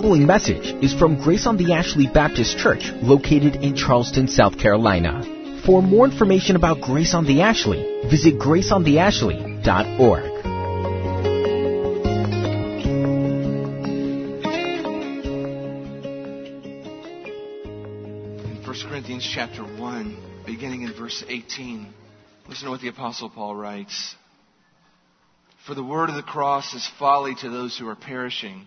following message is from Grace on the Ashley Baptist Church, located in Charleston, South Carolina. For more information about Grace on the Ashley, visit graceontheashley.org. In 1 Corinthians chapter 1, beginning in verse 18, listen to what the Apostle Paul writes. For the word of the cross is folly to those who are perishing,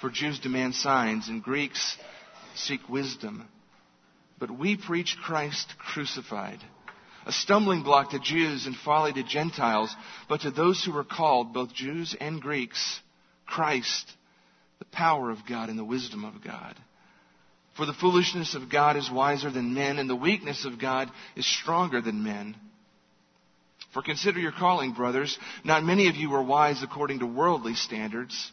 For Jews demand signs and Greeks seek wisdom. But we preach Christ crucified, a stumbling block to Jews and folly to Gentiles, but to those who are called, both Jews and Greeks, Christ, the power of God and the wisdom of God. For the foolishness of God is wiser than men, and the weakness of God is stronger than men. For consider your calling, brothers. Not many of you were wise according to worldly standards.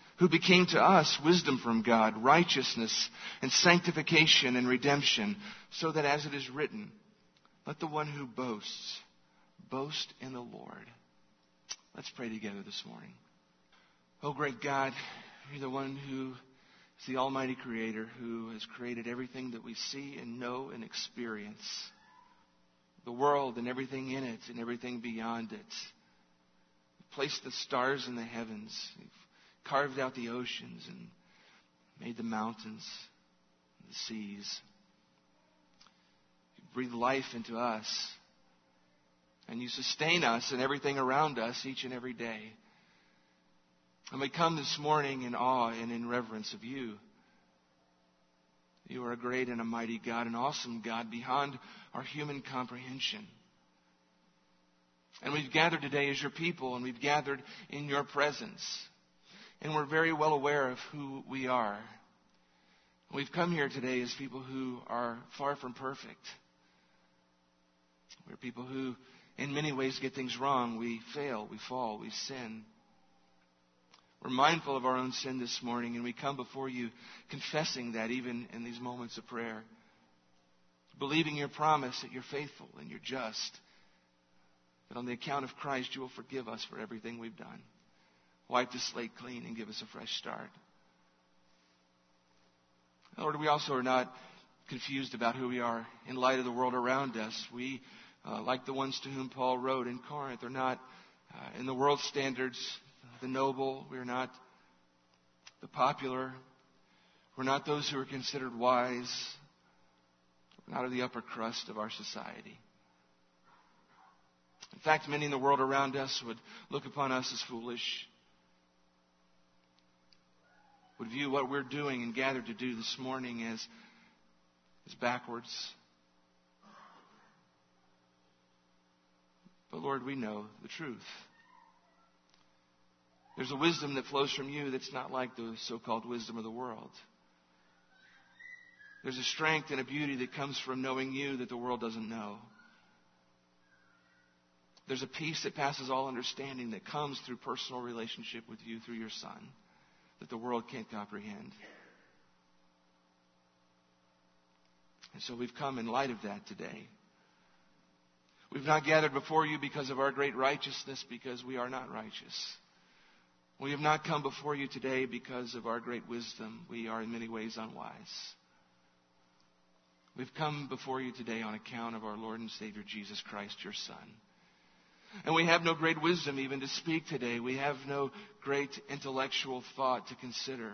who became to us wisdom from God, righteousness and sanctification and redemption, so that as it is written, let the one who boasts boast in the Lord. Let's pray together this morning. Oh, great God, you're the one who is the Almighty Creator who has created everything that we see and know and experience. The world and everything in it and everything beyond it. You've placed the stars in the heavens. You've carved out the oceans and made the mountains, and the seas. You breathe life into us. And you sustain us and everything around us each and every day. And we come this morning in awe and in reverence of you. You are a great and a mighty God, an awesome God beyond our human comprehension. And we've gathered today as your people, and we've gathered in your presence. And we're very well aware of who we are. We've come here today as people who are far from perfect. We're people who, in many ways, get things wrong. We fail, we fall, we sin. We're mindful of our own sin this morning, and we come before you confessing that even in these moments of prayer. Believing your promise that you're faithful and you're just. That on the account of Christ, you will forgive us for everything we've done. Wipe the slate clean and give us a fresh start. Lord, we also are not confused about who we are in light of the world around us. We, uh, like the ones to whom Paul wrote in Corinth, are not uh, in the world's standards the noble. We're not the popular. We're not those who are considered wise. We're not of the upper crust of our society. In fact, many in the world around us would look upon us as foolish, would view what we're doing and gathered to do this morning as, as backwards. But Lord, we know the truth. There's a wisdom that flows from you that's not like the so called wisdom of the world. There's a strength and a beauty that comes from knowing you that the world doesn't know. There's a peace that passes all understanding that comes through personal relationship with you through your Son that the world can't comprehend. And so we've come in light of that today. We've not gathered before you because of our great righteousness, because we are not righteous. We have not come before you today because of our great wisdom. We are in many ways unwise. We've come before you today on account of our Lord and Savior Jesus Christ, your Son. And we have no great wisdom even to speak today. We have no great intellectual thought to consider.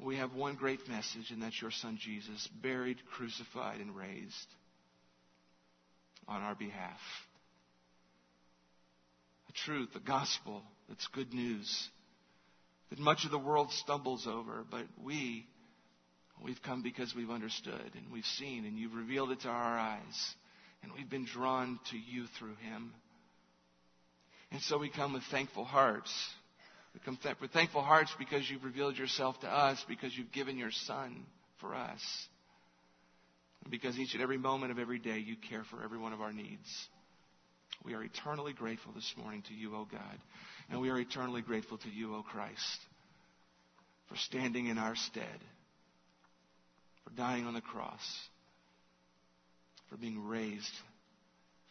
We have one great message, and that's your Son Jesus, buried, crucified, and raised. on our behalf. A truth, a gospel that's good news that much of the world stumbles over, but we, we've come because we've understood and we've seen and you've revealed it to our eyes and we've been drawn to you through him. And so we come with thankful hearts. We come th- with thankful hearts because you've revealed yourself to us, because you've given your son for us. And because each and every moment of every day you care for every one of our needs. We are eternally grateful this morning to you, O God. And we are eternally grateful to you, O Christ, for standing in our stead, for dying on the cross, for being raised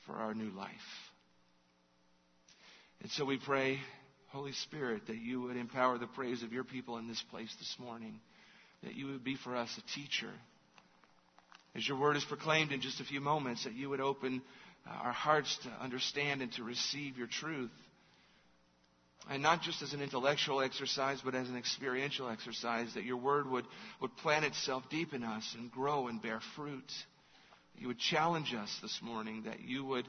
for our new life. And so we pray, Holy Spirit, that you would empower the praise of your people in this place this morning, that you would be for us a teacher. As your word is proclaimed in just a few moments, that you would open uh, our hearts to understand and to receive your truth. And not just as an intellectual exercise, but as an experiential exercise, that your word would, would plant itself deep in us and grow and bear fruit. You would challenge us this morning, that you would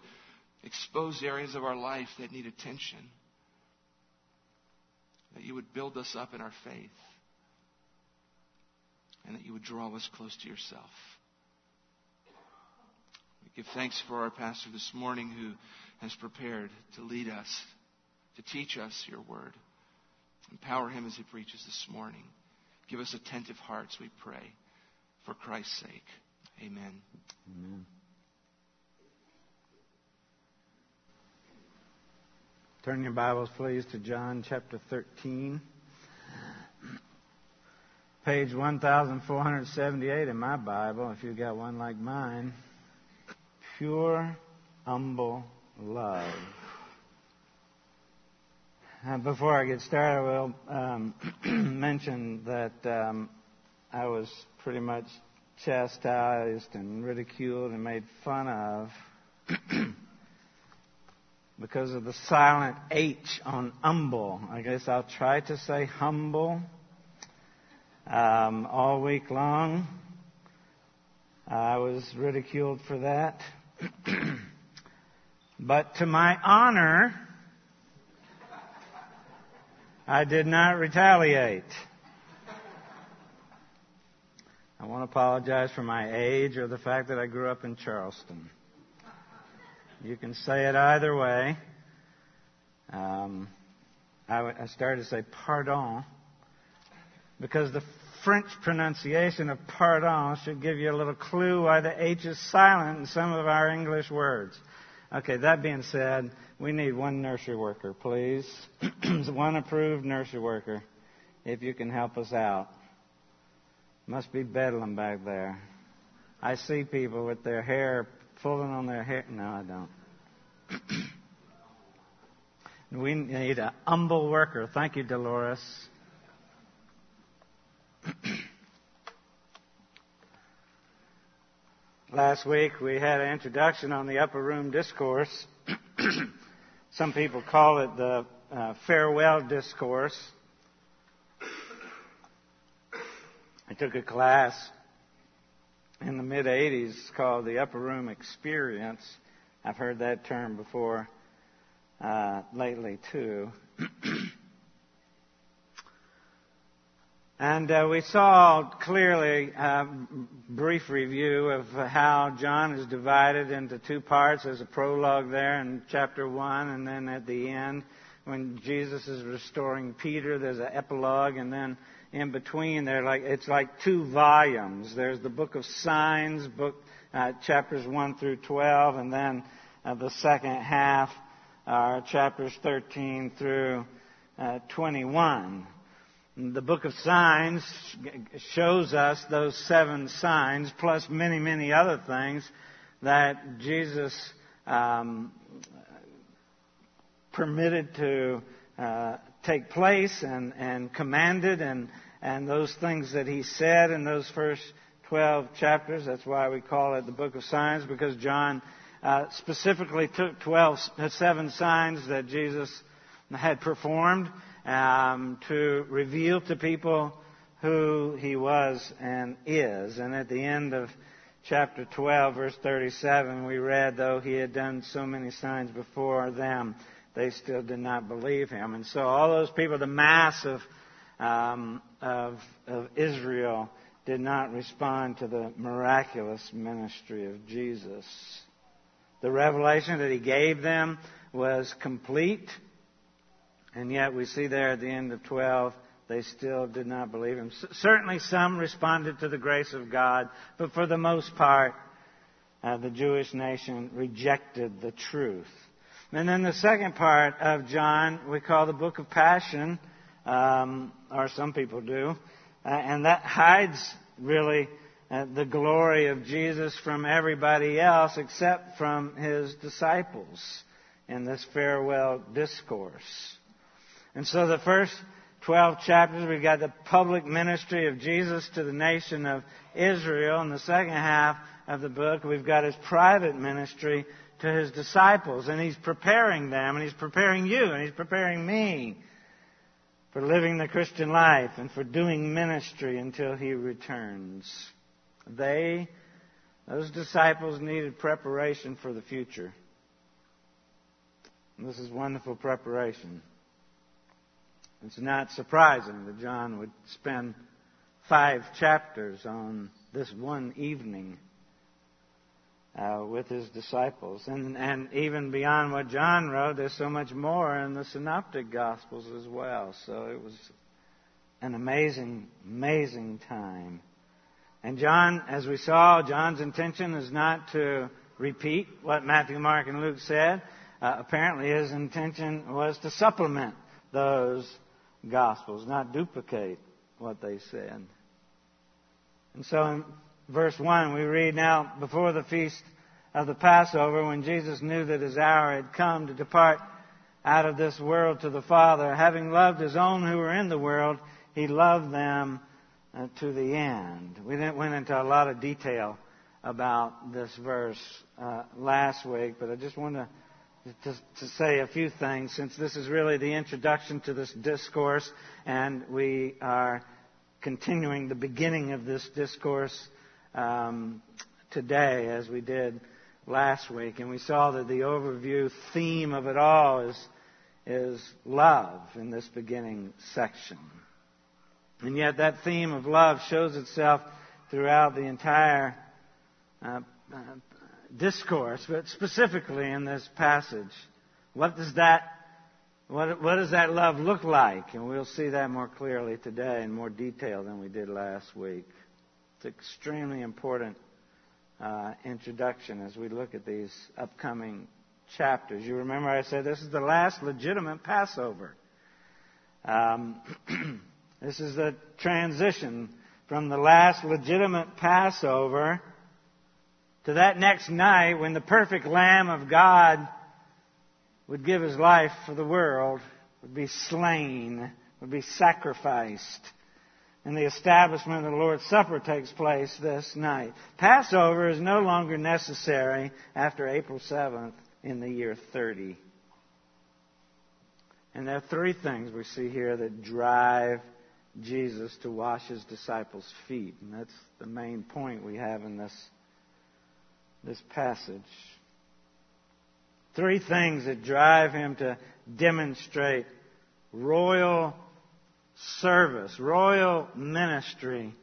expose areas of our life that need attention, that you would build us up in our faith, and that you would draw us close to yourself We give thanks for our pastor this morning who has prepared to lead us, to teach us your word. Empower him as he preaches this morning. Give us attentive hearts, we pray, for Christ's sake. Amen. Amen. Turn your Bibles, please, to John chapter 13. Page 1478 in my Bible, if you've got one like mine pure, humble love. Uh, before I get started, I will um, mention that um, I was pretty much chastised and ridiculed and made fun of because of the silent H on humble. I guess I'll try to say humble um, all week long. I was ridiculed for that. but to my honor, I did not retaliate. I want to apologize for my age or the fact that I grew up in Charleston. You can say it either way. Um, I started to say pardon because the French pronunciation of pardon should give you a little clue why the H is silent in some of our English words. Okay, that being said, we need one nursery worker, please. one approved nursery worker, if you can help us out. Must be bedlam back there. I see people with their hair pulling on their hair. No, I don't. we need a humble worker. Thank you, Dolores. Last week we had an introduction on the upper room discourse. Some people call it the uh, farewell discourse. I took a class in the mid 80s called the upper room experience. I've heard that term before uh, lately too. And uh, we saw clearly a brief review of how John is divided into two parts. There's a prologue there in chapter 1, and then at the end, when Jesus is restoring Peter, there's an epilogue, and then in between, there like it's like two volumes. There's the book of signs, book uh, chapters 1 through 12, and then uh, the second half are chapters 13 through uh, 21. The book of signs shows us those seven signs, plus many, many other things that Jesus um, permitted to uh, take place and, and commanded, and, and those things that he said in those first 12 chapters. That's why we call it the book of signs, because John uh, specifically took 12, seven signs that Jesus had performed um, to reveal to people who he was and is. And at the end of chapter 12, verse 37, we read, though he had done so many signs before them, they still did not believe him. And so all those people, the mass of, um, of, of Israel, did not respond to the miraculous ministry of Jesus. The revelation that he gave them was complete, and yet we see there at the end of 12, they still did not believe him. Certainly some responded to the grace of God, but for the most part, uh, the Jewish nation rejected the truth. And then the second part of John, we call the book of Passion, um, or some people do, uh, and that hides really uh, the glory of Jesus from everybody else except from his disciples in this farewell discourse. And so the first 12 chapters, we've got the public ministry of Jesus to the nation of Israel. In the second half of the book, we've got his private ministry to his disciples. And he's preparing them, and he's preparing you, and he's preparing me for living the Christian life and for doing ministry until he returns. They, those disciples, needed preparation for the future. And this is wonderful preparation. It's not surprising that John would spend five chapters on this one evening uh, with his disciples. And, and even beyond what John wrote, there's so much more in the Synoptic Gospels as well. So it was an amazing, amazing time. And John, as we saw, John's intention is not to repeat what Matthew, Mark, and Luke said. Uh, apparently, his intention was to supplement those Gospels, not duplicate what they said. And so in verse 1, we read now, before the feast of the Passover, when Jesus knew that his hour had come to depart out of this world to the Father, having loved his own who were in the world, he loved them uh, to the end. We didn't went into a lot of detail about this verse uh, last week, but I just want to to, to, say a few things since this is really the introduction to this discourse and we are continuing the beginning of this discourse um, today as we did last week. And we saw that the overview theme of it all is, is love in this beginning section. And yet that theme of love shows itself throughout the entire uh, uh, discourse, but specifically in this passage. What does that what, what, does that love look like? And we'll see that more clearly today in more detail than we did last week. It's extremely important uh, introduction as we look at these upcoming chapters. You remember I said this is the last legitimate Passover. Um, this is the transition from the last legitimate Passover to that next night when the perfect Lamb of God would give his life for the world, would be slain, would be sacrificed. And the establishment of the Lord's Supper takes place this night. Passover is no longer necessary after April 7th in the year 30. And there are three things we see here that drive Jesus to wash his disciples' feet. And that's the main point we have in this this passage. Three things that drive him to demonstrate royal service, royal ministry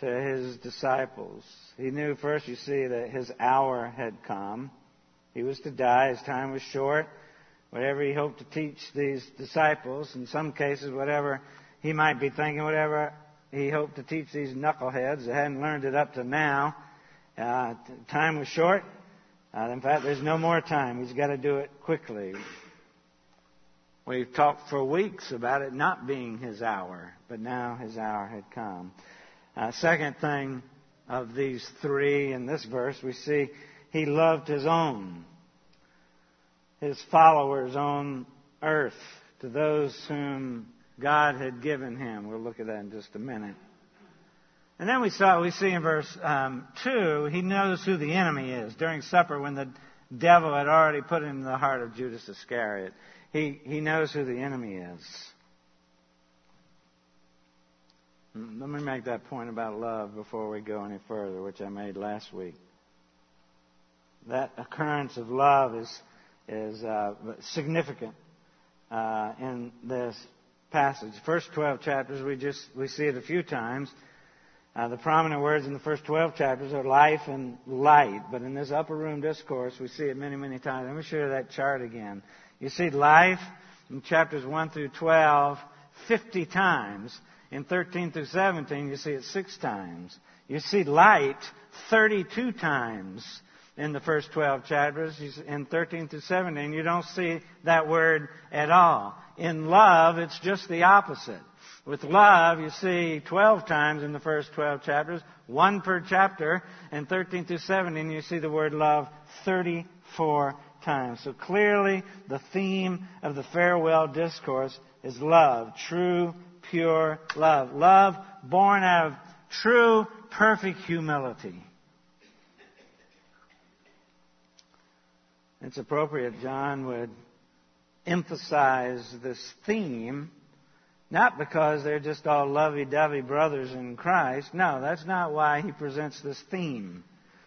to his disciples. He knew first, you see, that his hour had come. He was to die. His time was short. Whatever he hoped to teach these disciples, in some cases, whatever he might be thinking, whatever he hoped to teach these knuckleheads that hadn't learned it up to now, uh, time was short. Uh, in fact, there's no more time. He's got to do it quickly. We've talked for weeks about it not being his hour, but now his hour had come. Uh, second thing of these three in this verse, we see he loved his own, his followers on earth, to those whom God had given him. We'll look at that in just a minute. And then we saw, we see in verse um, 2, he knows who the enemy is. During supper, when the devil had already put in the heart of Judas Iscariot, he, he knows who the enemy is. Let me make that point about love before we go any further, which I made last week. That occurrence of love is, is uh, significant uh, in this passage. First 12 chapters, we just we see it a few times. Uh, the prominent words in the first 12 chapters are life and light, but in this upper room discourse, we see it many, many times. Let me show you that chart again. You see life in chapters 1 through 12 50 times. In 13 through 17, you see it six times. You see light 32 times in the first 12 chapters. In 13 through 17, you don't see that word at all. In love, it's just the opposite. With love, you see 12 times in the first 12 chapters, one per chapter, In 13 through 17, you see the word love 34 times. So clearly, the theme of the farewell discourse is love. True, pure love. Love born out of true, perfect humility. It's appropriate John would emphasize this theme not because they're just all lovey dovey brothers in Christ. No, that's not why he presents this theme.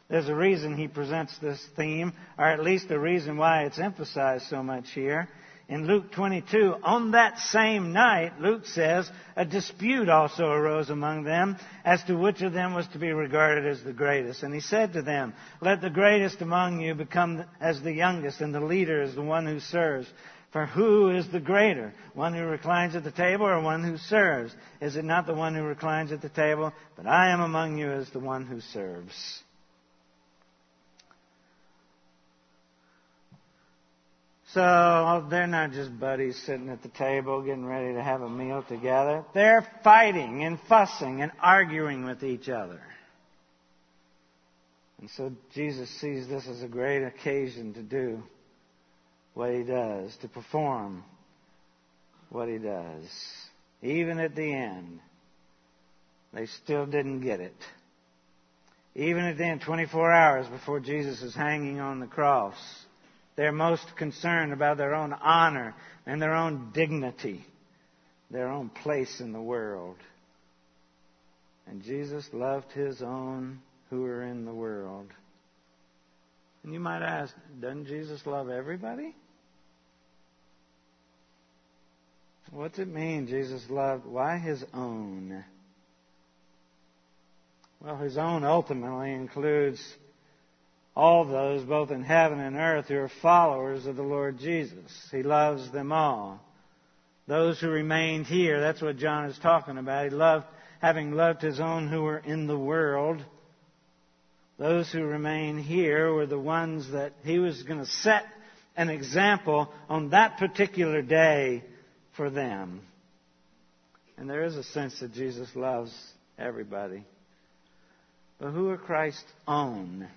There's a reason he presents this theme, or at least a reason why it's emphasized so much here. In Luke 22, on that same night, Luke says, a dispute also arose among them as to which of them was to be regarded as the greatest. And he said to them, Let the greatest among you become as the youngest, and the leader as the one who serves. For who is the greater? One who reclines at the table or one who serves? Is it not the one who reclines at the table? But I am among you as the one who serves. So oh, they're not just buddies sitting at the table getting ready to have a meal together. They're fighting and fussing and arguing with each other. And so Jesus sees this as a great occasion to do what he does, to perform what he does. Even at the end, they still didn't get it. Even at the end, 24 hours before Jesus is hanging on the cross, they're most concerned about their own honor and their own dignity, their own place in the world. And Jesus loved his own who are in the world. And you might ask, doesn't Jesus love everybody? What's it mean, Jesus loved? Why his own? Well, his own ultimately includes all those, both in heaven and earth, who are followers of the Lord Jesus. He loves them all. Those who remained here, that's what John is talking about. He loved, having loved his own who were in the world. Those who remain here were the ones that he was going to set an example on that particular day for them. And there is a sense that Jesus loves everybody. But who are Christ's own?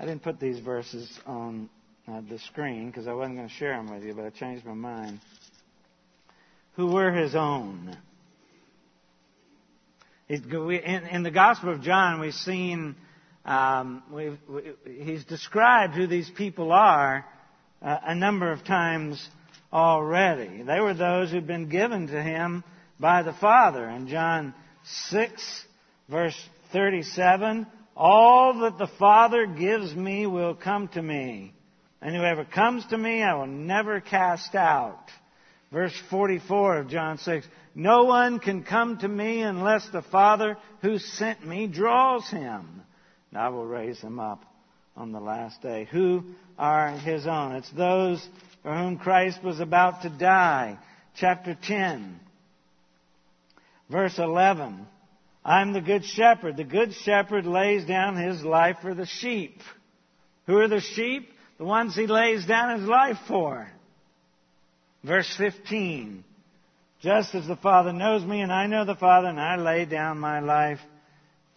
I didn't put these verses on uh, the screen because I wasn't going to share them with you, but I changed my mind. Who were his own? In the Gospel of John, we've seen, um, we've, he's described who these people are uh, a number of times already. They were those who'd been given to him by the Father. In John 6, verse 37, all that the Father gives me will come to me. And whoever comes to me, I will never cast out. Verse 44 of John 6, no one can come to me unless the Father who sent me draws him. And I will raise him up on the last day. Who are his own? It's those for whom Christ was about to die. Chapter 10, verse 11. I'm the good shepherd. The good shepherd lays down his life for the sheep. Who are the sheep? The ones he lays down his life for. Verse 15. Just as the Father knows me and I know the Father and I lay down my life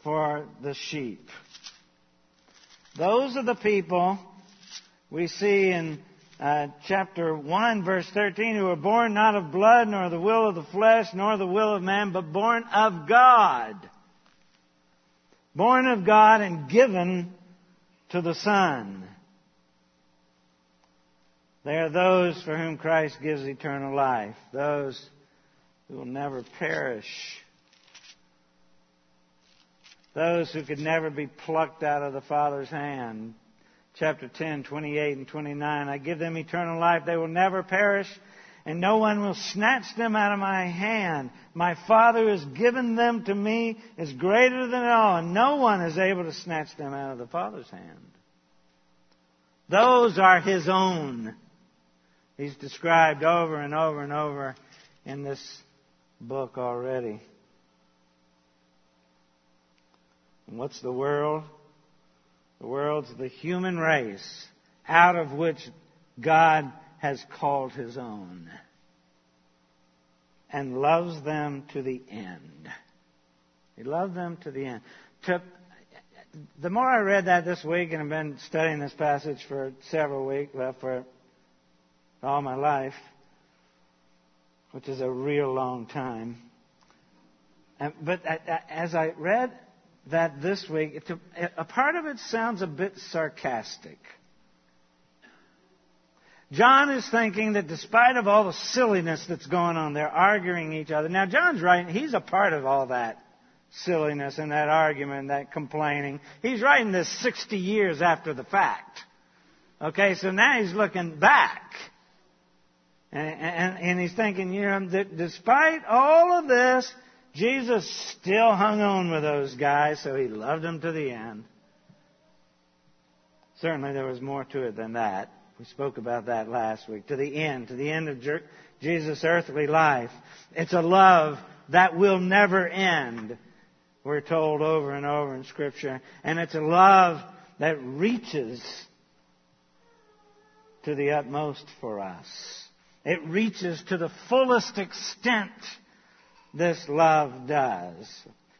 for the sheep. Those are the people we see in uh, chapter 1, verse 13, who were born not of blood, nor the will of the flesh, nor the will of man, but born of God. Born of God and given to the Son. They are those for whom Christ gives eternal life, those who will never perish, those who could never be plucked out of the Father's hand. Chapter 10, 28 and 29. I give them eternal life. They will never perish, and no one will snatch them out of my hand. My Father has given them to me is greater than all, and no one is able to snatch them out of the Father's hand. Those are His own. He's described over and over and over in this book already. And what's the world? The world's the human race out of which God has called his own and loves them to the end. He loved them to the end. To, the more I read that this week, and I've been studying this passage for several weeks, well, for all my life, which is a real long time. but uh, uh, as I read that this week, a, part of it sounds a bit sarcastic. John is thinking that despite of all the silliness that's going on, they're arguing each other. Now, John's right; he's a part of all that silliness and that argument, that complaining. He's writing this 60 years after the fact. Okay, so now he's looking back. And, and, and he's thinking, you know, that despite all of this, Jesus still hung on with those guys, so he loved them to the end. Certainly there was more to it than that. We spoke about that last week. To the end, to the end of Jesus' earthly life. It's a love that will never end. We're told over and over in Scripture. And it's a love that reaches to the utmost for us. It reaches to the fullest extent this love does.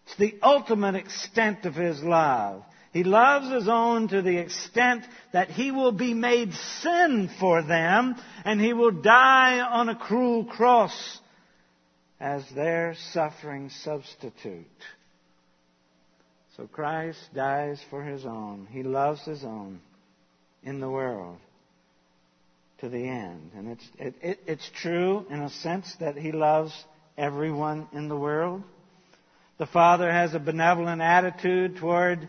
It's the ultimate extent of his love. He loves his own to the extent that he will be made sin for them and he will die on a cruel cross as their suffering substitute. So Christ dies for his own. He loves his own in the world to the end. And it's, it, it, it's true in a sense that he loves everyone in the world. The Father has a benevolent attitude toward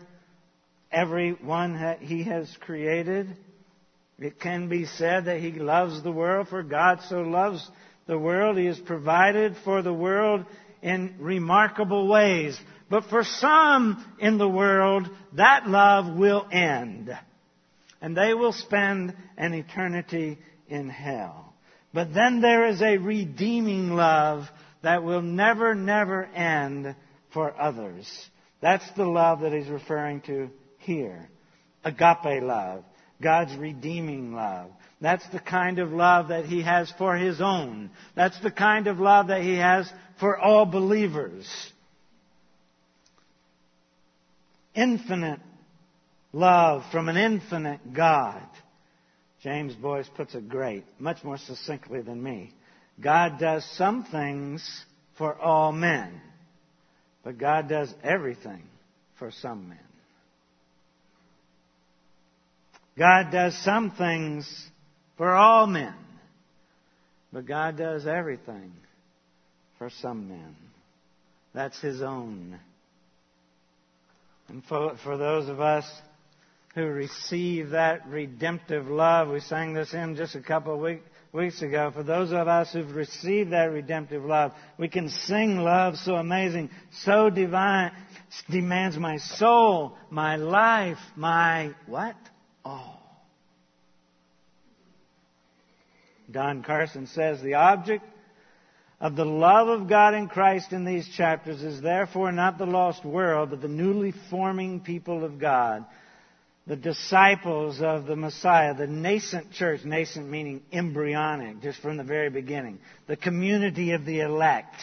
everyone that He has created. It can be said that He loves the world, for God so loves the world. He has provided for the world in remarkable ways. But for some in the world, that love will end. And they will spend an eternity in hell. But then there is a redeeming love that will never, never end for others. That's the love that he's referring to here. Agape love. God's redeeming love. That's the kind of love that he has for his own. That's the kind of love that he has for all believers. Infinite love from an infinite God. James Boyce puts it great, much more succinctly than me. God does some things for all men, but God does everything for some men. God does some things for all men, but God does everything for some men. That's His own. And for, for those of us who receive that redemptive love, we sang this hymn just a couple of weeks weeks ago, for those of us who've received that redemptive love, we can sing love so amazing, so divine, demands my soul, my life, my what? All. Don Carson says the object of the love of God in Christ in these chapters is therefore not the lost world, but the newly forming people of God the disciples of the Messiah, the nascent church, nascent meaning embryonic, just from the very beginning, the community of the elect.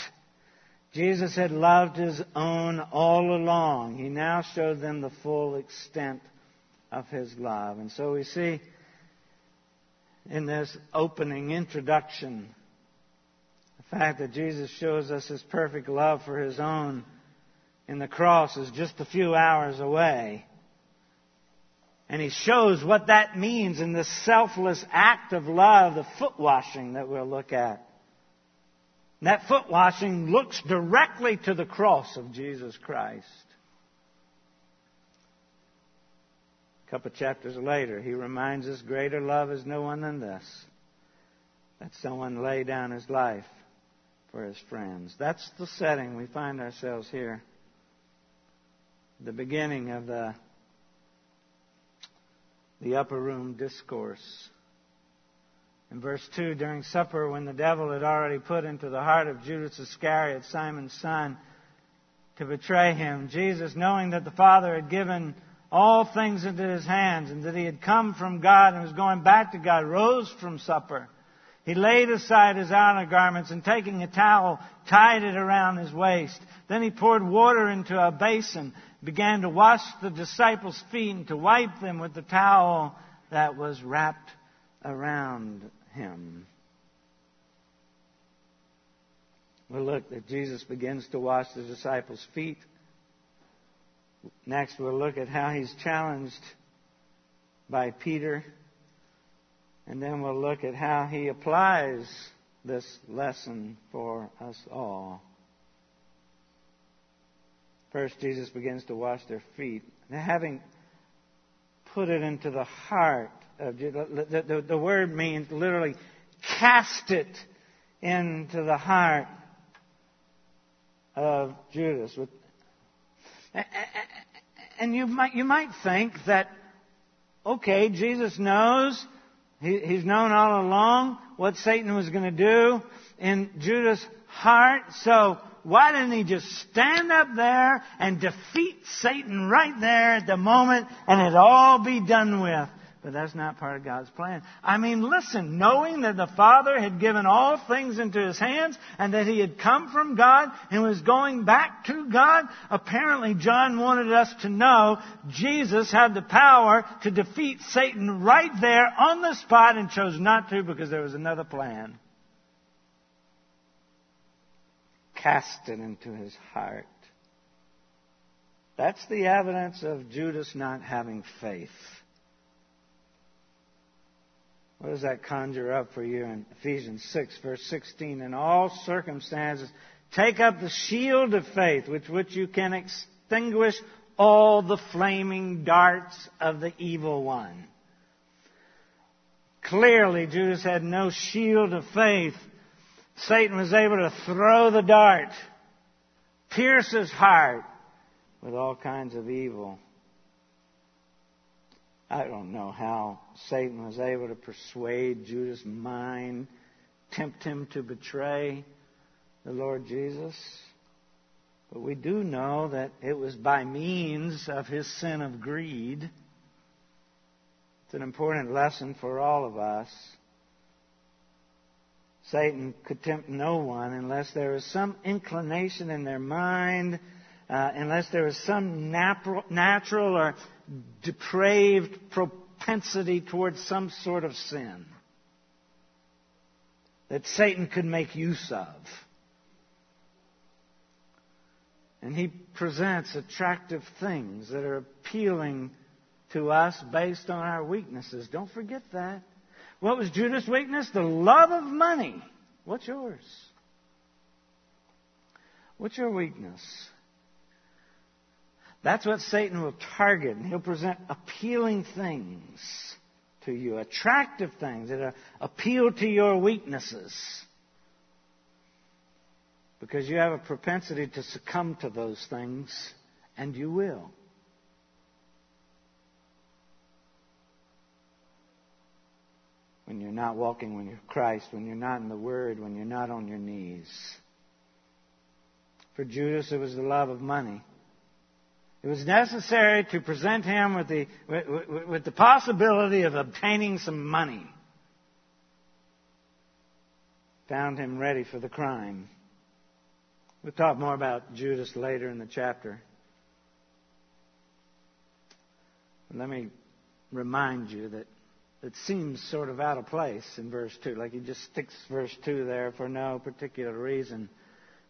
Jesus had loved his own all along. He now showed them the full extent of his love. And so we see in this opening introduction the fact that Jesus shows us his perfect love for his own in the cross is just a few hours away. And he shows what that means in the selfless act of love, the foot washing that we'll look at. And that foot washing looks directly to the cross of Jesus Christ. A couple chapters later, he reminds us greater love is no one than this that someone lay down his life for his friends. That's the setting we find ourselves here. The beginning of the, the upper room discourse. In verse 2, during supper, when the devil had already put into the heart of Judas Iscariot, Simon's son, to betray him, Jesus, knowing that the Father had given all things into his hands and that he had come from God and was going back to God, rose from supper. He laid aside his outer garments and taking a towel, tied it around his waist. Then he poured water into a basin, began to wash the disciples' feet and to wipe them with the towel that was wrapped around him. We'll look that Jesus begins to wash the disciples' feet Next, we'll look at how he's challenged by Peter. And then we'll look at how he applies this lesson for us all. First, Jesus begins to wash their feet. Now, having put it into the heart of the, the, the, word means literally cast it into the heart of Judas. And you might, you might think that, okay, Jesus knows, he, he's known all along what Satan was going to do in Judas' heart, so why didn't he just stand up there and defeat Satan right there at the moment and it all be done with? But that's not part of God's plan. I mean, listen, knowing that the Father had given all things into His hands and that He had come from God and was going back to God, apparently John wanted us to know Jesus had the power to defeat Satan right there on the spot and chose not to because there was another plan. Cast it into His heart. That's the evidence of Judas not having faith. What does that conjure up for you in Ephesians 6, verse 16? In all circumstances, take up the shield of faith with which you can extinguish all the flaming darts of the evil one. Clearly, Judas had no shield of faith. Satan was able to throw the dart, pierce his heart with all kinds of evil. I don't know how Satan was able to persuade Judas' mind, tempt him to betray the Lord Jesus. But we do know that it was by means of his sin of greed. It's an important lesson for all of us. Satan could tempt no one unless there was some inclination in their mind, uh, unless there was some natural, natural or depraved propensity towards some sort of sin that Satan could make use of. And he presents attractive things that are appealing to us based on our weaknesses. Don't forget that. What was Judas' weakness? The love of money. What's yours? What's your weakness? That's what Satan will target, and he'll present appealing things to you, attractive things that appeal to your weaknesses. Because you have a propensity to succumb to those things, and you will. When you're not walking with Christ, when you're not in the Word, when you're not on your knees. For Judas, it was the love of money. It was necessary to present him with the, with, with the possibility of obtaining some money. Found him ready for the crime. We'll talk more about Judas later in the chapter. Let me remind you that it seems sort of out of place in verse 2. Like he just sticks verse 2 there for no particular reason.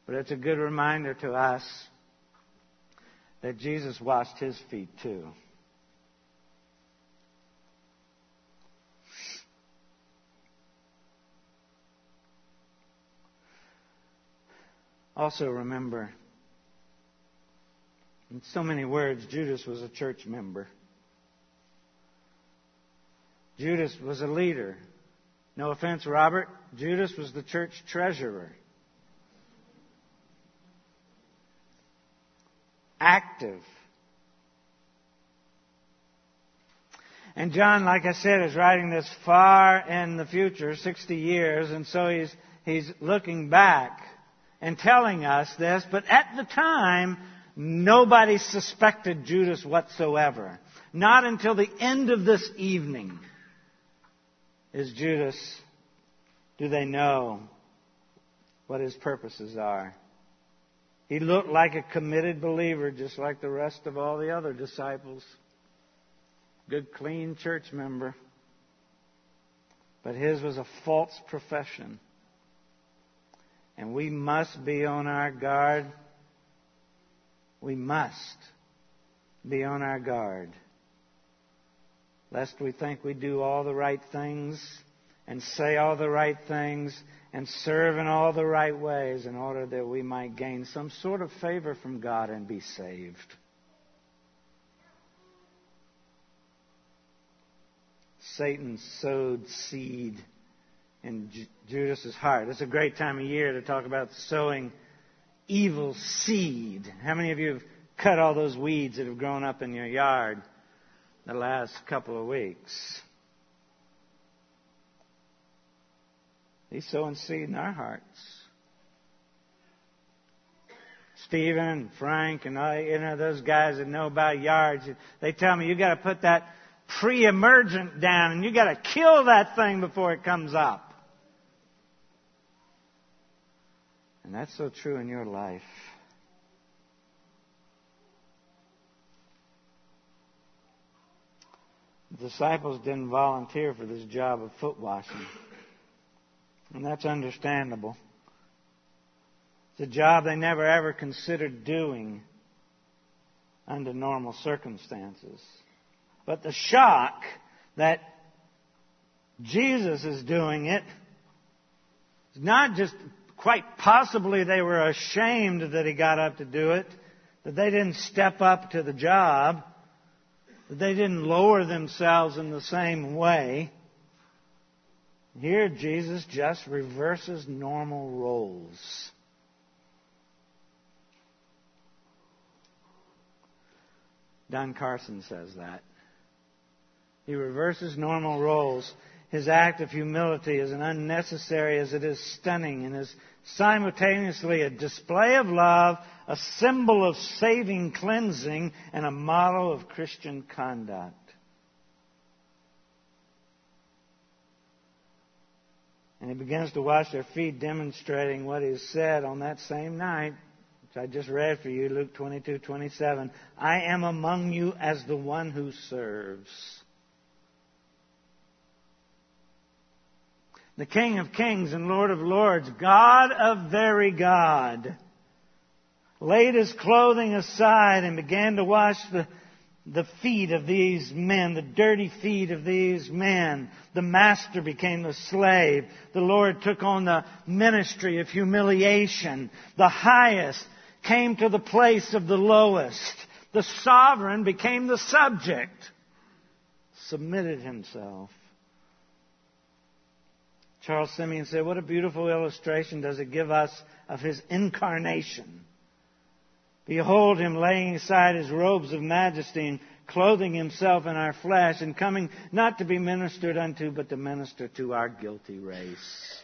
But it's a good reminder to us that Jesus washed his feet too. Also remember, in so many words, Judas was a church member. Judas was a leader. No offense, Robert. Judas was the church treasurer. Active. And John, like I said, is writing this far in the future, 60 years, and so he's, he's looking back and telling us this, but at the time, nobody suspected Judas whatsoever. Not until the end of this evening is Judas, do they know what his purposes are. He looked like a committed believer, just like the rest of all the other disciples. Good, clean church member. But his was a false profession. And we must be on our guard. We must be on our guard. Lest we think we do all the right things and say all the right things and serve in all the right ways in order that we might gain some sort of favor from God and be saved. Satan sowed seed in Judas's heart. It's a great time of year to talk about sowing evil seed. How many of you have cut all those weeds that have grown up in your yard the last couple of weeks? He's sowing seed in our hearts. Stephen, Frank, and all, you know those guys that know about yards, they tell me you got to put that pre-emergent down, and you got to kill that thing before it comes up. And that's so true in your life. The disciples didn't volunteer for this job of foot washing. And that's understandable. It's a job they never ever considered doing under normal circumstances. But the shock that Jesus is doing it is not just quite possibly they were ashamed that he got up to do it, that they didn't step up to the job, they didn't lower themselves in the same way. Here, Jesus just reverses normal roles. Don Carson says that. He reverses normal roles his act of humility is as unnecessary as it is stunning and is simultaneously a display of love, a symbol of saving cleansing, and a model of Christian conduct. And he begins to wash their feet, demonstrating what he said on that same night, which I just read for you, Luke 22, 27. I am among you as the one who serves. the King of kings and Lord of lords, God of very God, laid his clothing aside and began to wash the, the feet of these men, the dirty feet of these men. The master became the slave. The Lord took on the ministry of humiliation. The highest came to the place of the lowest. The sovereign became the subject, submitted himself. Charles Simeon said, What a beautiful illustration does it give us of his incarnation. Behold him laying aside his robes of majesty and clothing himself in our flesh and coming not to be ministered unto, but to minister to our guilty race.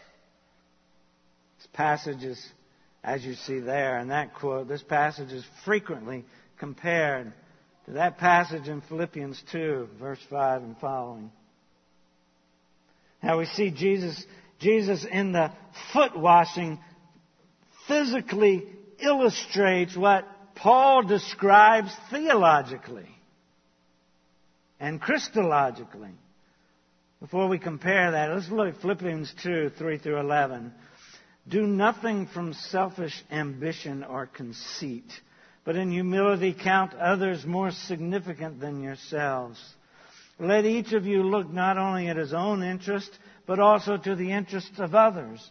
This passage is, as you see there in that quote, this passage is frequently compared to that passage in Philippians 2, verse 5 and following. Now we see Jesus, Jesus in the foot washing physically illustrates what Paul describes theologically and Christologically. Before we compare that, let's look at Philippians 2, 3 through 11. Do nothing from selfish ambition or conceit, but in humility count others more significant than yourselves. Let each of you look not only at his own interest, but also to the interests of others.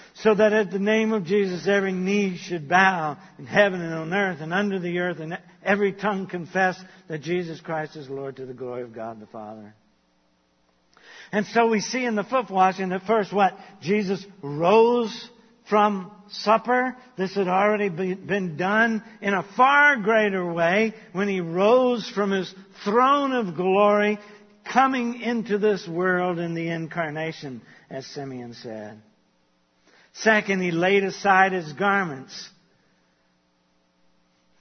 so that at the name of Jesus every knee should bow in heaven and on earth and under the earth and every tongue confess that Jesus Christ is Lord to the glory of God the Father. And so we see in the foot washing that first what? Jesus rose from supper. This had already been done in a far greater way when he rose from his throne of glory, coming into this world in the incarnation, as Simeon said. Second, he laid aside his garments.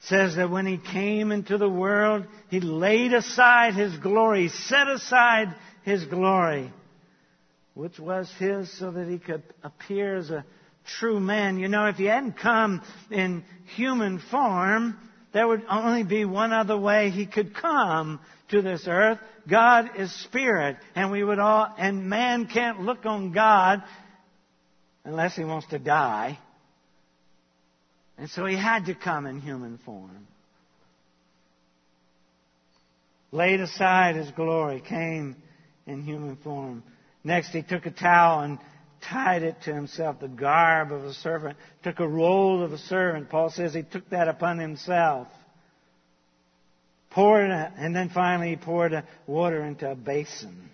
It says that when he came into the world, he laid aside his glory, set aside his glory, which was his so that he could appear as a true man. You know, if he hadn't come in human form, there would only be one other way he could come to this earth. God is spirit, and we would all, and man can't look on God unless he wants to die. And so he had to come in human form. Laid aside his glory, came in human form. Next, he took a towel and tied it to himself, the garb of a servant, took a role of a servant. Paul says he took that upon himself. Poured, and then finally he poured water into a basin.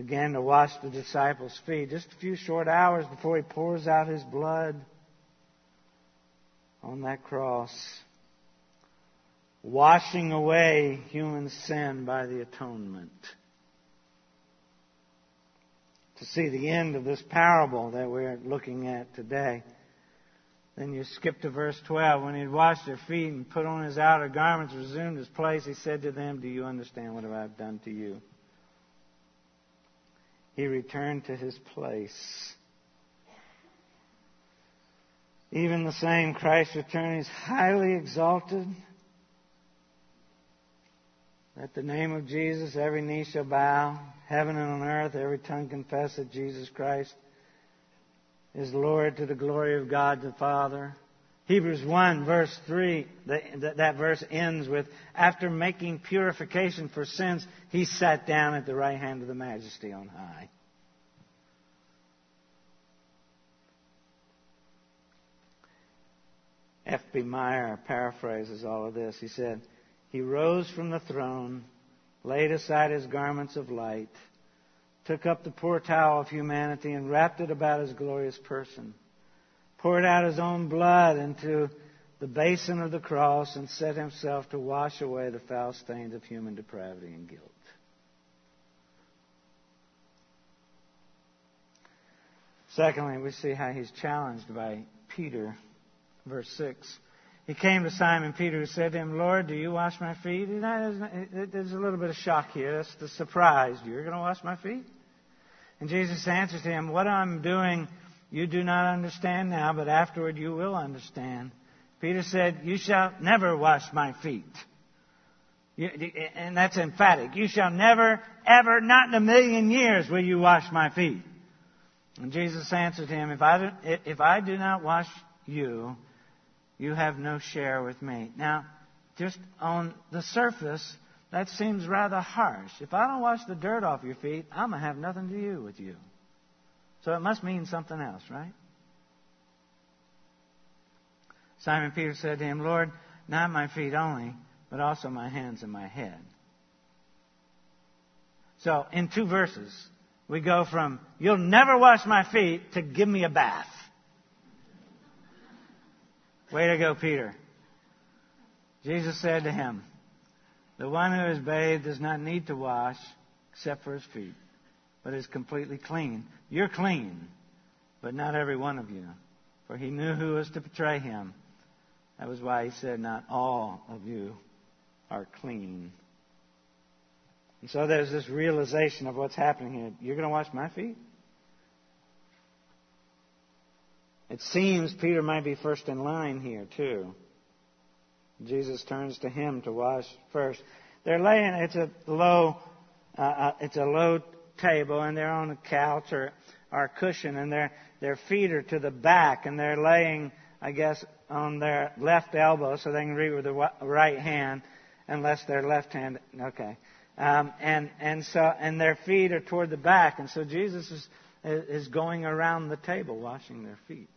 Began to wash the disciples' feet just a few short hours before he pours out his blood on that cross, washing away human sin by the atonement to see the end of this parable that we're looking at today. Then you skip to verse 12. When he had washed their feet and put on his outer garments, resumed his place, he said to them, Do you understand what I have done to you? He returned to his place. Even the same Christ return is highly exalted. At the name of Jesus, every knee shall bow, heaven and on earth, every tongue confess that Jesus Christ is Lord to the glory of God the Father. Hebrews 1 verse 3, that, that verse ends with, after making purification for sins, he sat down at the right hand of the majesty on high. F.B. Meyer paraphrases all of this. He said, He rose from the throne laid aside his garments of light, took up the poor towel of humanity and wrapped it about his glorious person, poured out his own blood into the basin of the cross, and set himself to wash away the foul stains of human depravity and guilt. Secondly, we see how he's challenged by Peter, verse 6. He came to Simon Peter who said to him, Lord, do you wash my feet? There's a little bit of shock here. That's the surprise. You're going to wash my feet? And Jesus answered him, What I'm doing you do not understand now, but afterward you will understand. Peter said, You shall never wash my feet. And that's emphatic. You shall never, ever, not in a million years will you wash my feet. And Jesus answered him, If I do, if I do not wash you, you have no share with me. Now, just on the surface, that seems rather harsh. If I don't wash the dirt off your feet, I'm going to have nothing to do with you. So it must mean something else, right? Simon Peter said to him, Lord, not my feet only, but also my hands and my head. So, in two verses, we go from, you'll never wash my feet, to give me a bath. Way to go, Peter. Jesus said to him, The one who is bathed does not need to wash except for his feet, but is completely clean. You're clean, but not every one of you. For he knew who was to betray him. That was why he said, Not all of you are clean. And so there's this realization of what's happening here. You're going to wash my feet? It seems Peter might be first in line here, too. Jesus turns to him to wash first. They're laying, it's a low, uh, uh, it's a low table and they're on a couch or, or a cushion and their, their feet are to the back and they're laying, I guess, on their left elbow so they can read with the right hand unless they're left handed. Okay. Um, and, and so, and their feet are toward the back. And so Jesus is, is going around the table washing their feet.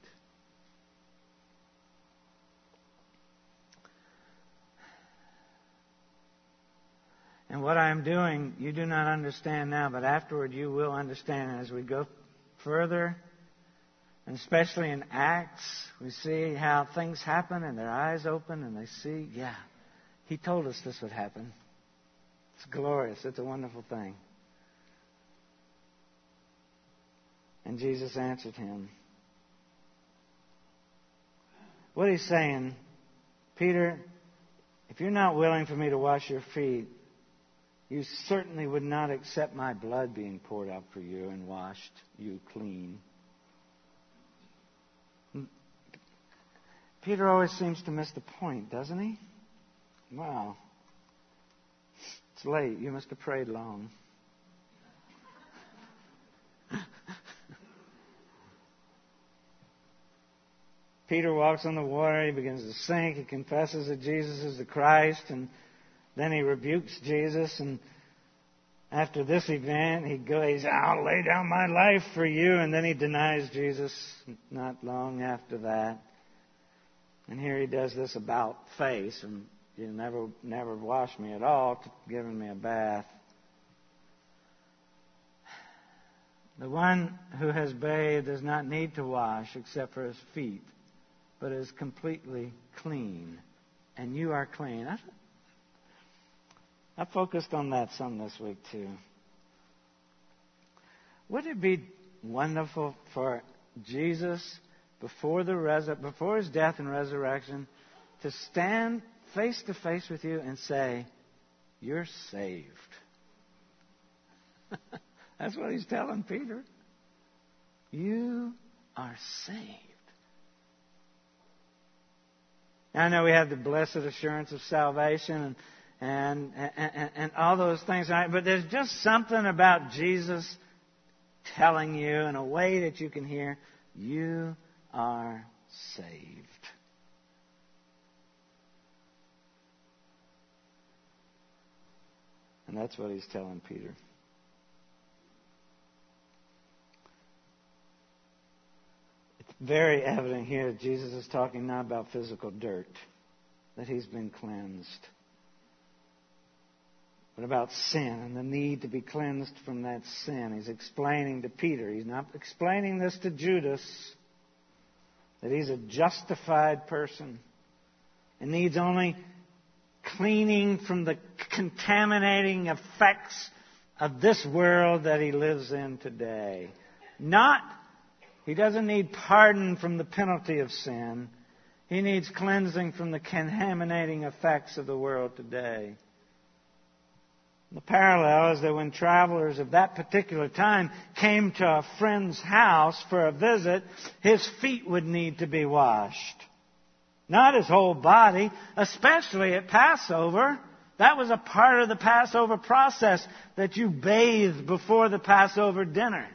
And what I am doing, you do not understand now, but afterward you will understand as we go further. And especially in Acts, we see how things happen and their eyes open and they see, yeah, he told us this would happen. It's glorious. It's a wonderful thing. And Jesus answered him. What he's saying, Peter, if you're not willing for me to wash your feet, you certainly would not accept my blood being poured out for you and washed you clean. Hmm. Peter always seems to miss the point, doesn't he? Wow. It's late. You must have prayed long. Peter walks on the water. He begins to sink. He confesses that Jesus is the Christ, and then he rebukes Jesus. And after this event, he goes, "I'll lay down my life for you." And then he denies Jesus. Not long after that, and here he does this about face, and you never never washed me at all, giving me a bath. The one who has bathed does not need to wash except for his feet but is completely clean. And you are clean. I, focused on that some this week too. Would it be wonderful for Jesus before the res- before his death and resurrection to stand face to face with you and say, "You're saved." That's what he's telling Peter. You are saved. I know we have the blessed assurance of salvation and, and, and, and all those things, but there's just something about Jesus telling you in a way that you can hear, you are saved. And that's what he's telling Peter. It's very evident here that Jesus is talking not about physical dirt, that he's been cleansed, but about sin and the need to be cleansed from that sin. He's explaining to Peter, he's not explaining this to Judas, that he's a justified person and needs only cleaning from the contaminating effects of this world that he lives in today. Not he doesn't need pardon from the penalty of sin. He needs cleansing from the contaminating effects of the world today. The parallel is that when travelers of that particular time came to a friend's house for a visit, his feet would need to be washed. Not his whole body, especially at Passover. That was a part of the Passover process that you bathed before the Passover dinner.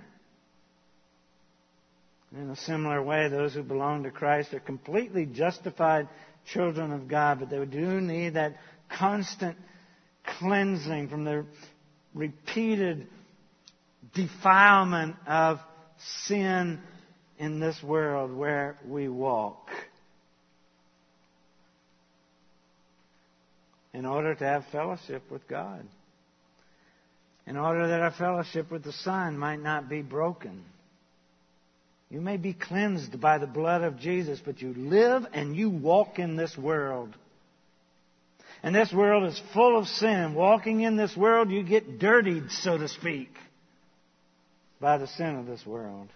In a similar way, those who belong to Christ are completely justified children of God, but they do need that constant cleansing from the repeated defilement of sin in this world where we walk. In order to have fellowship with God. In order that our fellowship with the Son might not be broken. You may be cleansed by the blood of Jesus, but you live and you walk in this world. And this world is full of sin. Walking in this world, you get dirtied, so to speak, by the sin of this world.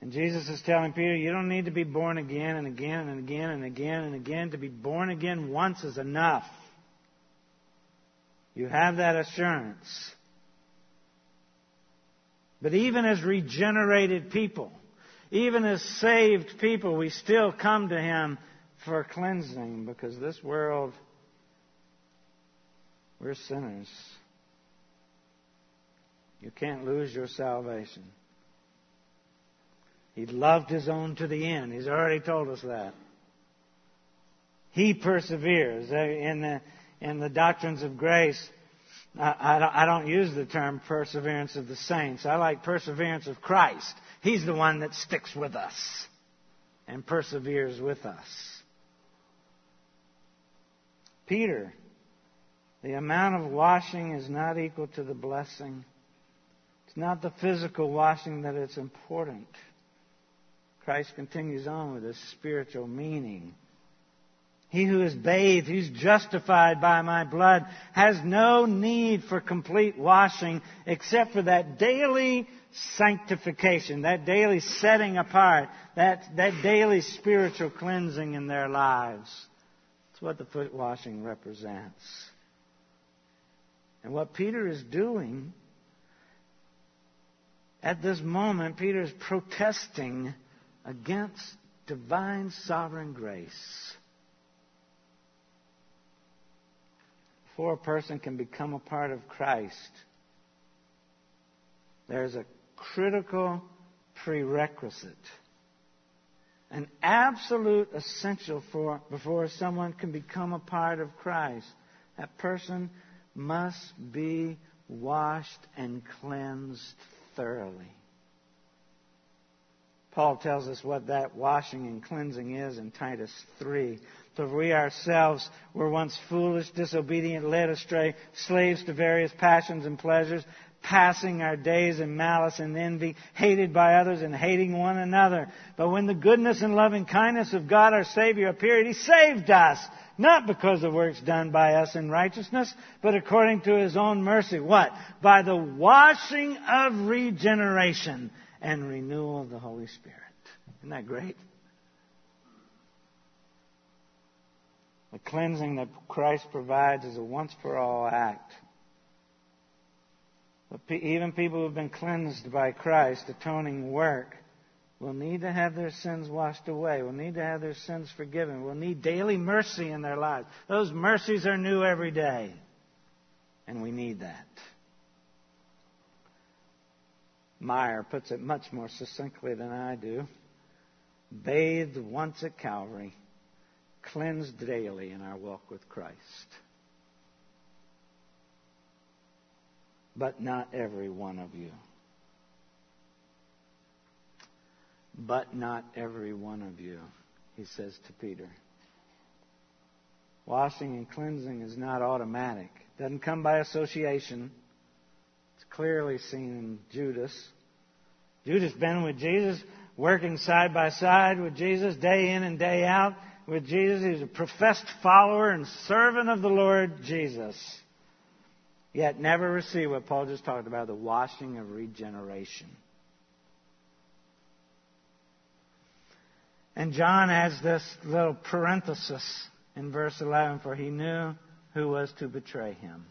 And Jesus is telling Peter, you don't need to be born again and again and again and again and again. To be born again once is enough. You have that assurance. But even as regenerated people, even as saved people, we still come to Him for cleansing because this world, we're sinners. You can't lose your salvation. He loved his own to the end. He's already told us that. He perseveres. In the, in the doctrines of grace, I, don't use the term perseverance of the saints. I like perseverance of Christ. He's the one that sticks with us and perseveres with us. Peter, the amount of washing is not equal to the blessing. It's not the physical washing that is important. Christ continues on with this spiritual meaning. He who is bathed, who's justified by my blood, has no need for complete washing except for that daily sanctification, that daily setting apart, that, that daily spiritual cleansing in their lives. That's what the foot washing represents. And what Peter is doing at this moment, Peter is protesting against divine sovereign grace. Before a person can become a part of Christ, there's a critical prerequisite, an absolute essential for before someone can become a part of Christ. That person must be washed and cleansed thoroughly. Paul tells us what that washing and cleansing is in Titus 3. For we ourselves were once foolish, disobedient, led astray, slaves to various passions and pleasures, passing our days in malice and envy, hated by others and hating one another. But when the goodness and loving kindness of God our Savior appeared, He saved us, not because of works done by us in righteousness, but according to His own mercy. What? By the washing of regeneration and renewal of the Holy Spirit. Isn't that great? The cleansing that Christ provides is a once for all act. Even people who have been cleansed by Christ's atoning work will need to have their sins washed away, will need to have their sins forgiven, will need daily mercy in their lives. Those mercies are new every day. And we need that. Meyer puts it much more succinctly than I do. Bathed once at Calvary, cleansed daily in our walk with Christ. But not every one of you. But not every one of you, he says to Peter. Washing and cleansing is not automatic. It doesn't come by association. It's clearly seen in Judas. Judas been with Jesus, working side by side with Jesus, day in and day out with Jesus. He's a professed follower and servant of the Lord Jesus yet never receive what Paul just talked about the washing of regeneration. And John adds this little parenthesis in verse 11 for he knew who was to betray him.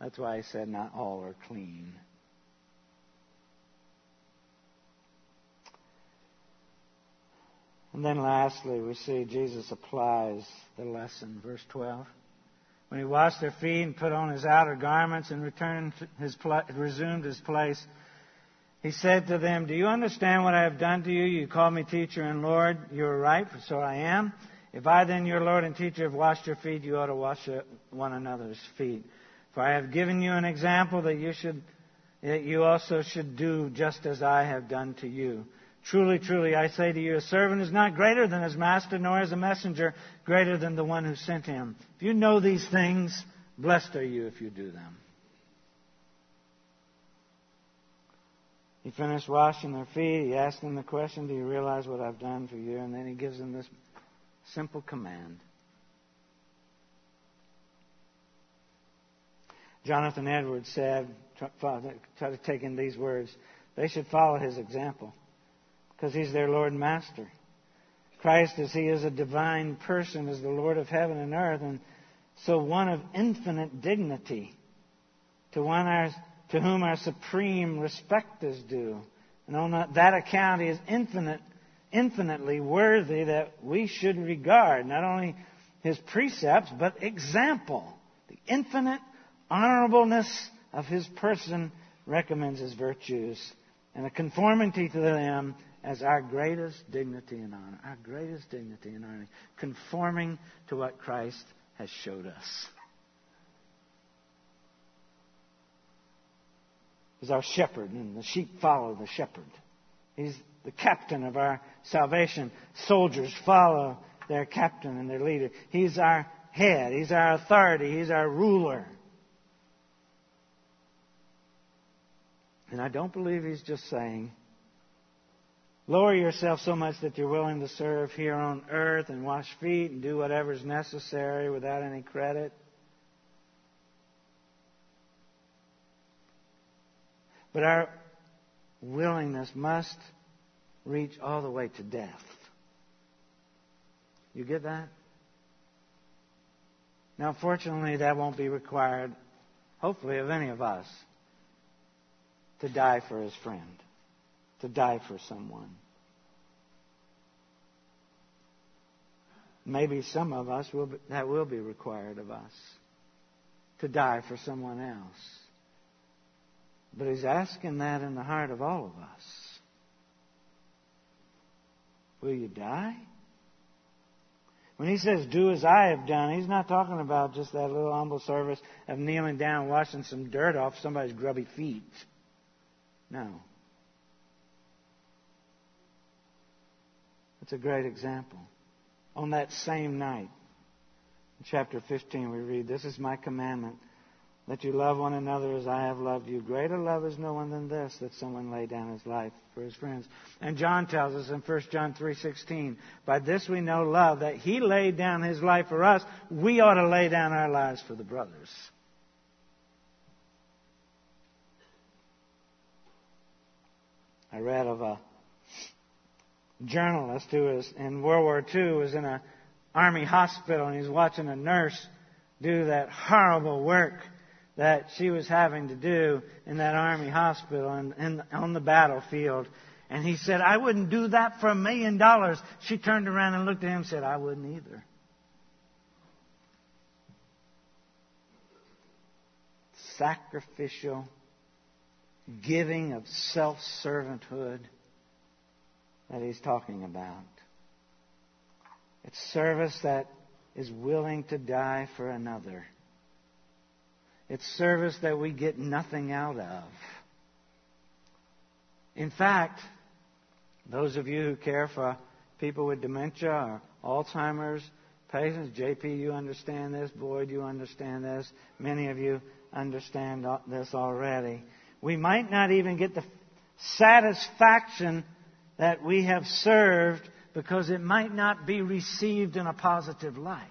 That's why he said, Not all are clean. And then lastly, we see Jesus applies the lesson. Verse 12 when he washed their feet and put on his outer garments and returned his pl- resumed his place, he said to them, Do you understand what I have done to you? You call me teacher and Lord. You are right, for so I am. If I then, your Lord and teacher, have washed your feet, you ought to wash one another's feet. For I have given you an example that you should, that you also should do just as I have done to you. Truly, truly, I say to you, a servant is not greater than his master, nor is a messenger greater than the one who sent him. If you know these things, blessed are you if you do them. He finished washing their feet. He asked them the question, Do you realize what I've done for you? And then he gives them this simple command. Jonathan Edwards said, try to take in these words, they should follow his example because he's their Lord and Master. Christ, as he is a divine person, is the Lord of heaven and earth, and so one of infinite dignity, to one our, to whom our supreme respect is due. And on that account, he is infinite, infinitely worthy that we should regard not only his precepts, but example, the infinite honorableness of his person recommends his virtues, and a conformity to them as our greatest dignity and honor. Our greatest dignity and honor. Conforming to what Christ has showed us. He's our shepherd, and the sheep follow the shepherd. He's the captain of our salvation. Soldiers follow their captain and their leader. He's our head. He's our authority. He's our ruler. And I don't believe he's just saying, lower yourself so much that you're willing to serve here on earth and wash feet and do whatever's necessary without any credit. But our willingness must reach all the way to death. You get that? Now, fortunately, that won't be required, hopefully, of any of us to die for his friend, to die for someone. Maybe some of us will be, that will be required of us to die for someone else. But he's asking that in the heart of all of us. Will you die? When he says, do as I have done, he's not talking about just that little humble service of kneeling down, and washing some dirt off somebody's grubby feet. No. It's a great example. On that same night, in chapter 15, we read, This is my commandment that you love one another as I have loved you. Greater love is no one than this, that someone lay down his life for his friends. And John tells us in 1 John 3.16, by this we know love, that he laid down his life for us. We ought to lay down our lives for the brothers. I read of a journalist who was in World War II was in an army hospital and he's watching a nurse do that horrible work that she was having to do in that army hospital and, and on the battlefield. And he said, I wouldn't do that for a million dollars. She turned around and looked at him and said, I wouldn't either. Sacrificial giving of self servanthood that he's talking about. It's service that is willing to die for another. It's service that we get nothing out of. In fact, those of you who care for people with dementia or Alzheimer's patients, JP, you understand this. Boyd, you understand this. Many of you understand this already. We might not even get the satisfaction that we have served because it might not be received in a positive light.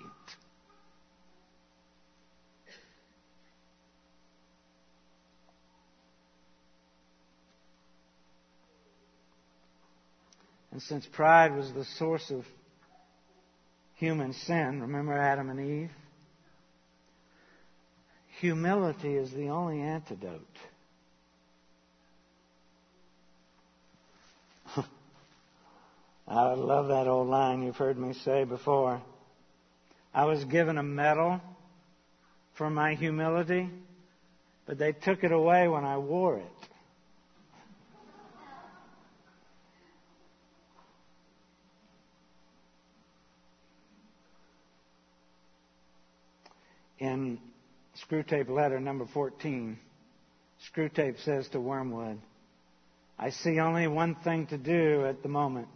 And since pride was the source of human sin, remember Adam and Eve? Humility is the only antidote. I love that old line you've heard me say before. I was given a medal for my humility, but they took it away when I wore it. in Screwtape letter number 14, Screwtape says to Wormwood, I see only one thing to do at the moment.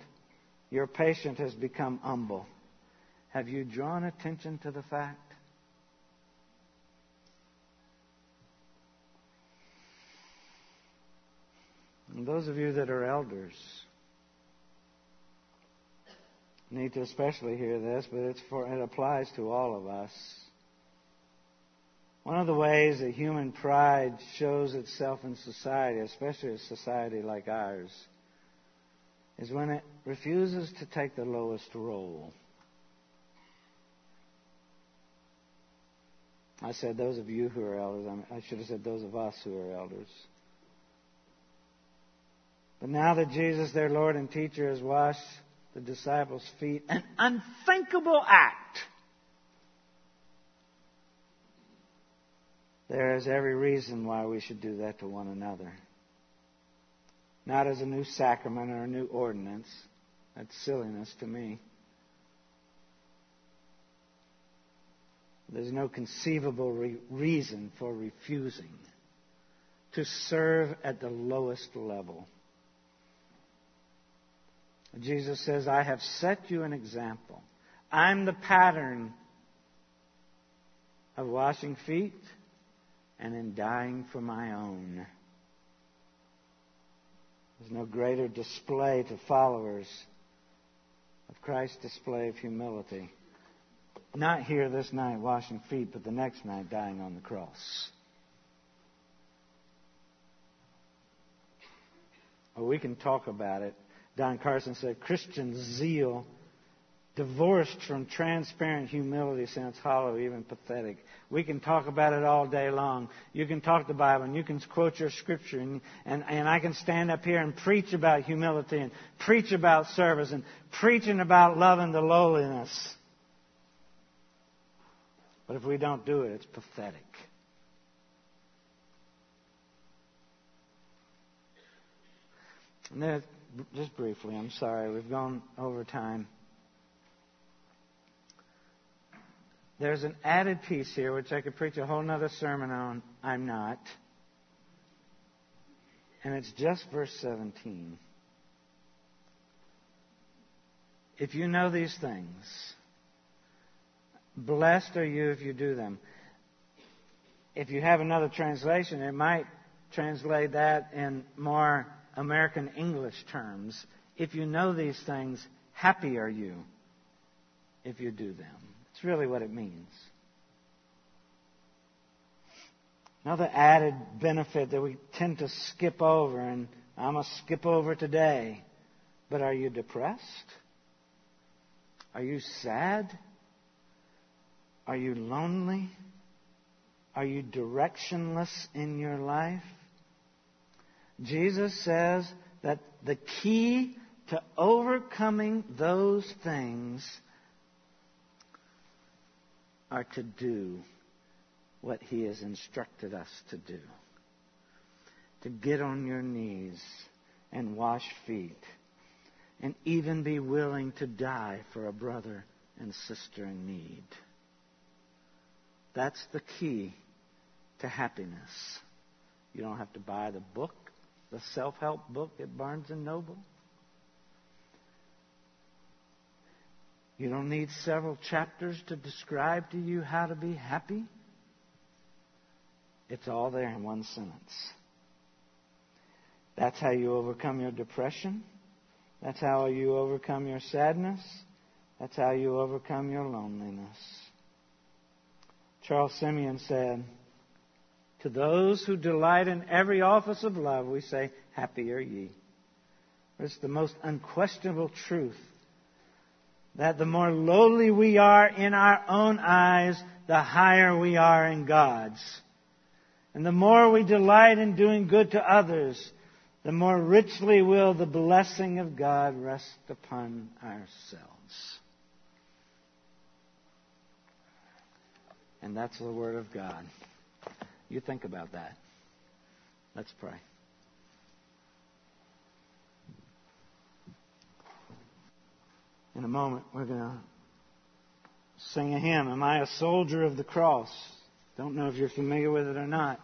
Your patient has become humble. Have you drawn attention to the fact? And those of you that are elders need to especially hear this, but for, it applies to all of us. One of the ways that human pride shows itself in society, especially a society like ours, is when it refuses to take the lowest role. I said those of you who are elders. I should have said those of us who are elders. But now that Jesus, their Lord and teacher, has washed the disciples' feet, an unthinkable act there is every reason why we should do that to one another. Not as a new sacrament or a new ordinance. That's silliness to me. There's no conceivable re- reason for refusing to serve at the lowest level. Jesus says, I have set you an example. I'm the pattern of washing feet and in dying for my own. There's no greater display to followers of Christ's display of humility. Not here this night washing feet, but the next night dying on the cross. Well, we can talk about it. Don Carson said Christian zeal divorced from transparent humility sounds hollow, even pathetic. We can talk about it all day long. You can talk the Bible and you can quote your scripture and, and, and I can stand up here and preach about humility and preach about service and preaching about loving the lowliness. But if we don't do it, it's pathetic. And then, just briefly, I'm sorry, we've gone over time. There's an added piece here, which I could preach a whole other sermon on. I'm not. And it's just verse 17. If you know these things, blessed are you if you do them. If you have another translation, it might translate that in more American English terms. If you know these things, happy are you if you do them. Really what it means. Another added benefit that we tend to skip over, and I'm going to skip over today. But are you depressed? Are you sad? Are you lonely? Are you directionless in your life? Jesus says that the key to overcoming those things are to do what He has instructed us to do. To get on your knees and wash feet, and even be willing to die for a brother and sister in need. That's the key to happiness. You don't have to buy the book the self help book at Barnes and Noble. You don't need several chapters to describe to you how to be happy. It's all there in one sentence. That's how you overcome your depression. That's how you overcome your sadness. That's how you overcome your loneliness. Charles Simeon said, to those who delight in every office of love, we say, Happy are ye. It's the most unquestionable truth that the more lowly we are in our own eyes, the higher we are in God's. And the more we delight in doing good to others, the more richly will the blessing of God rest upon ourselves. And that's the Word of God. You think about that. Let's pray. In a moment, we're going to sing a hymn Am I a soldier of the cross? Don't know if you're familiar with it or not.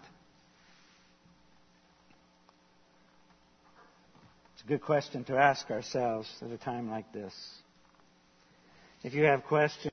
It's a good question to ask ourselves at a time like this. If you have questions,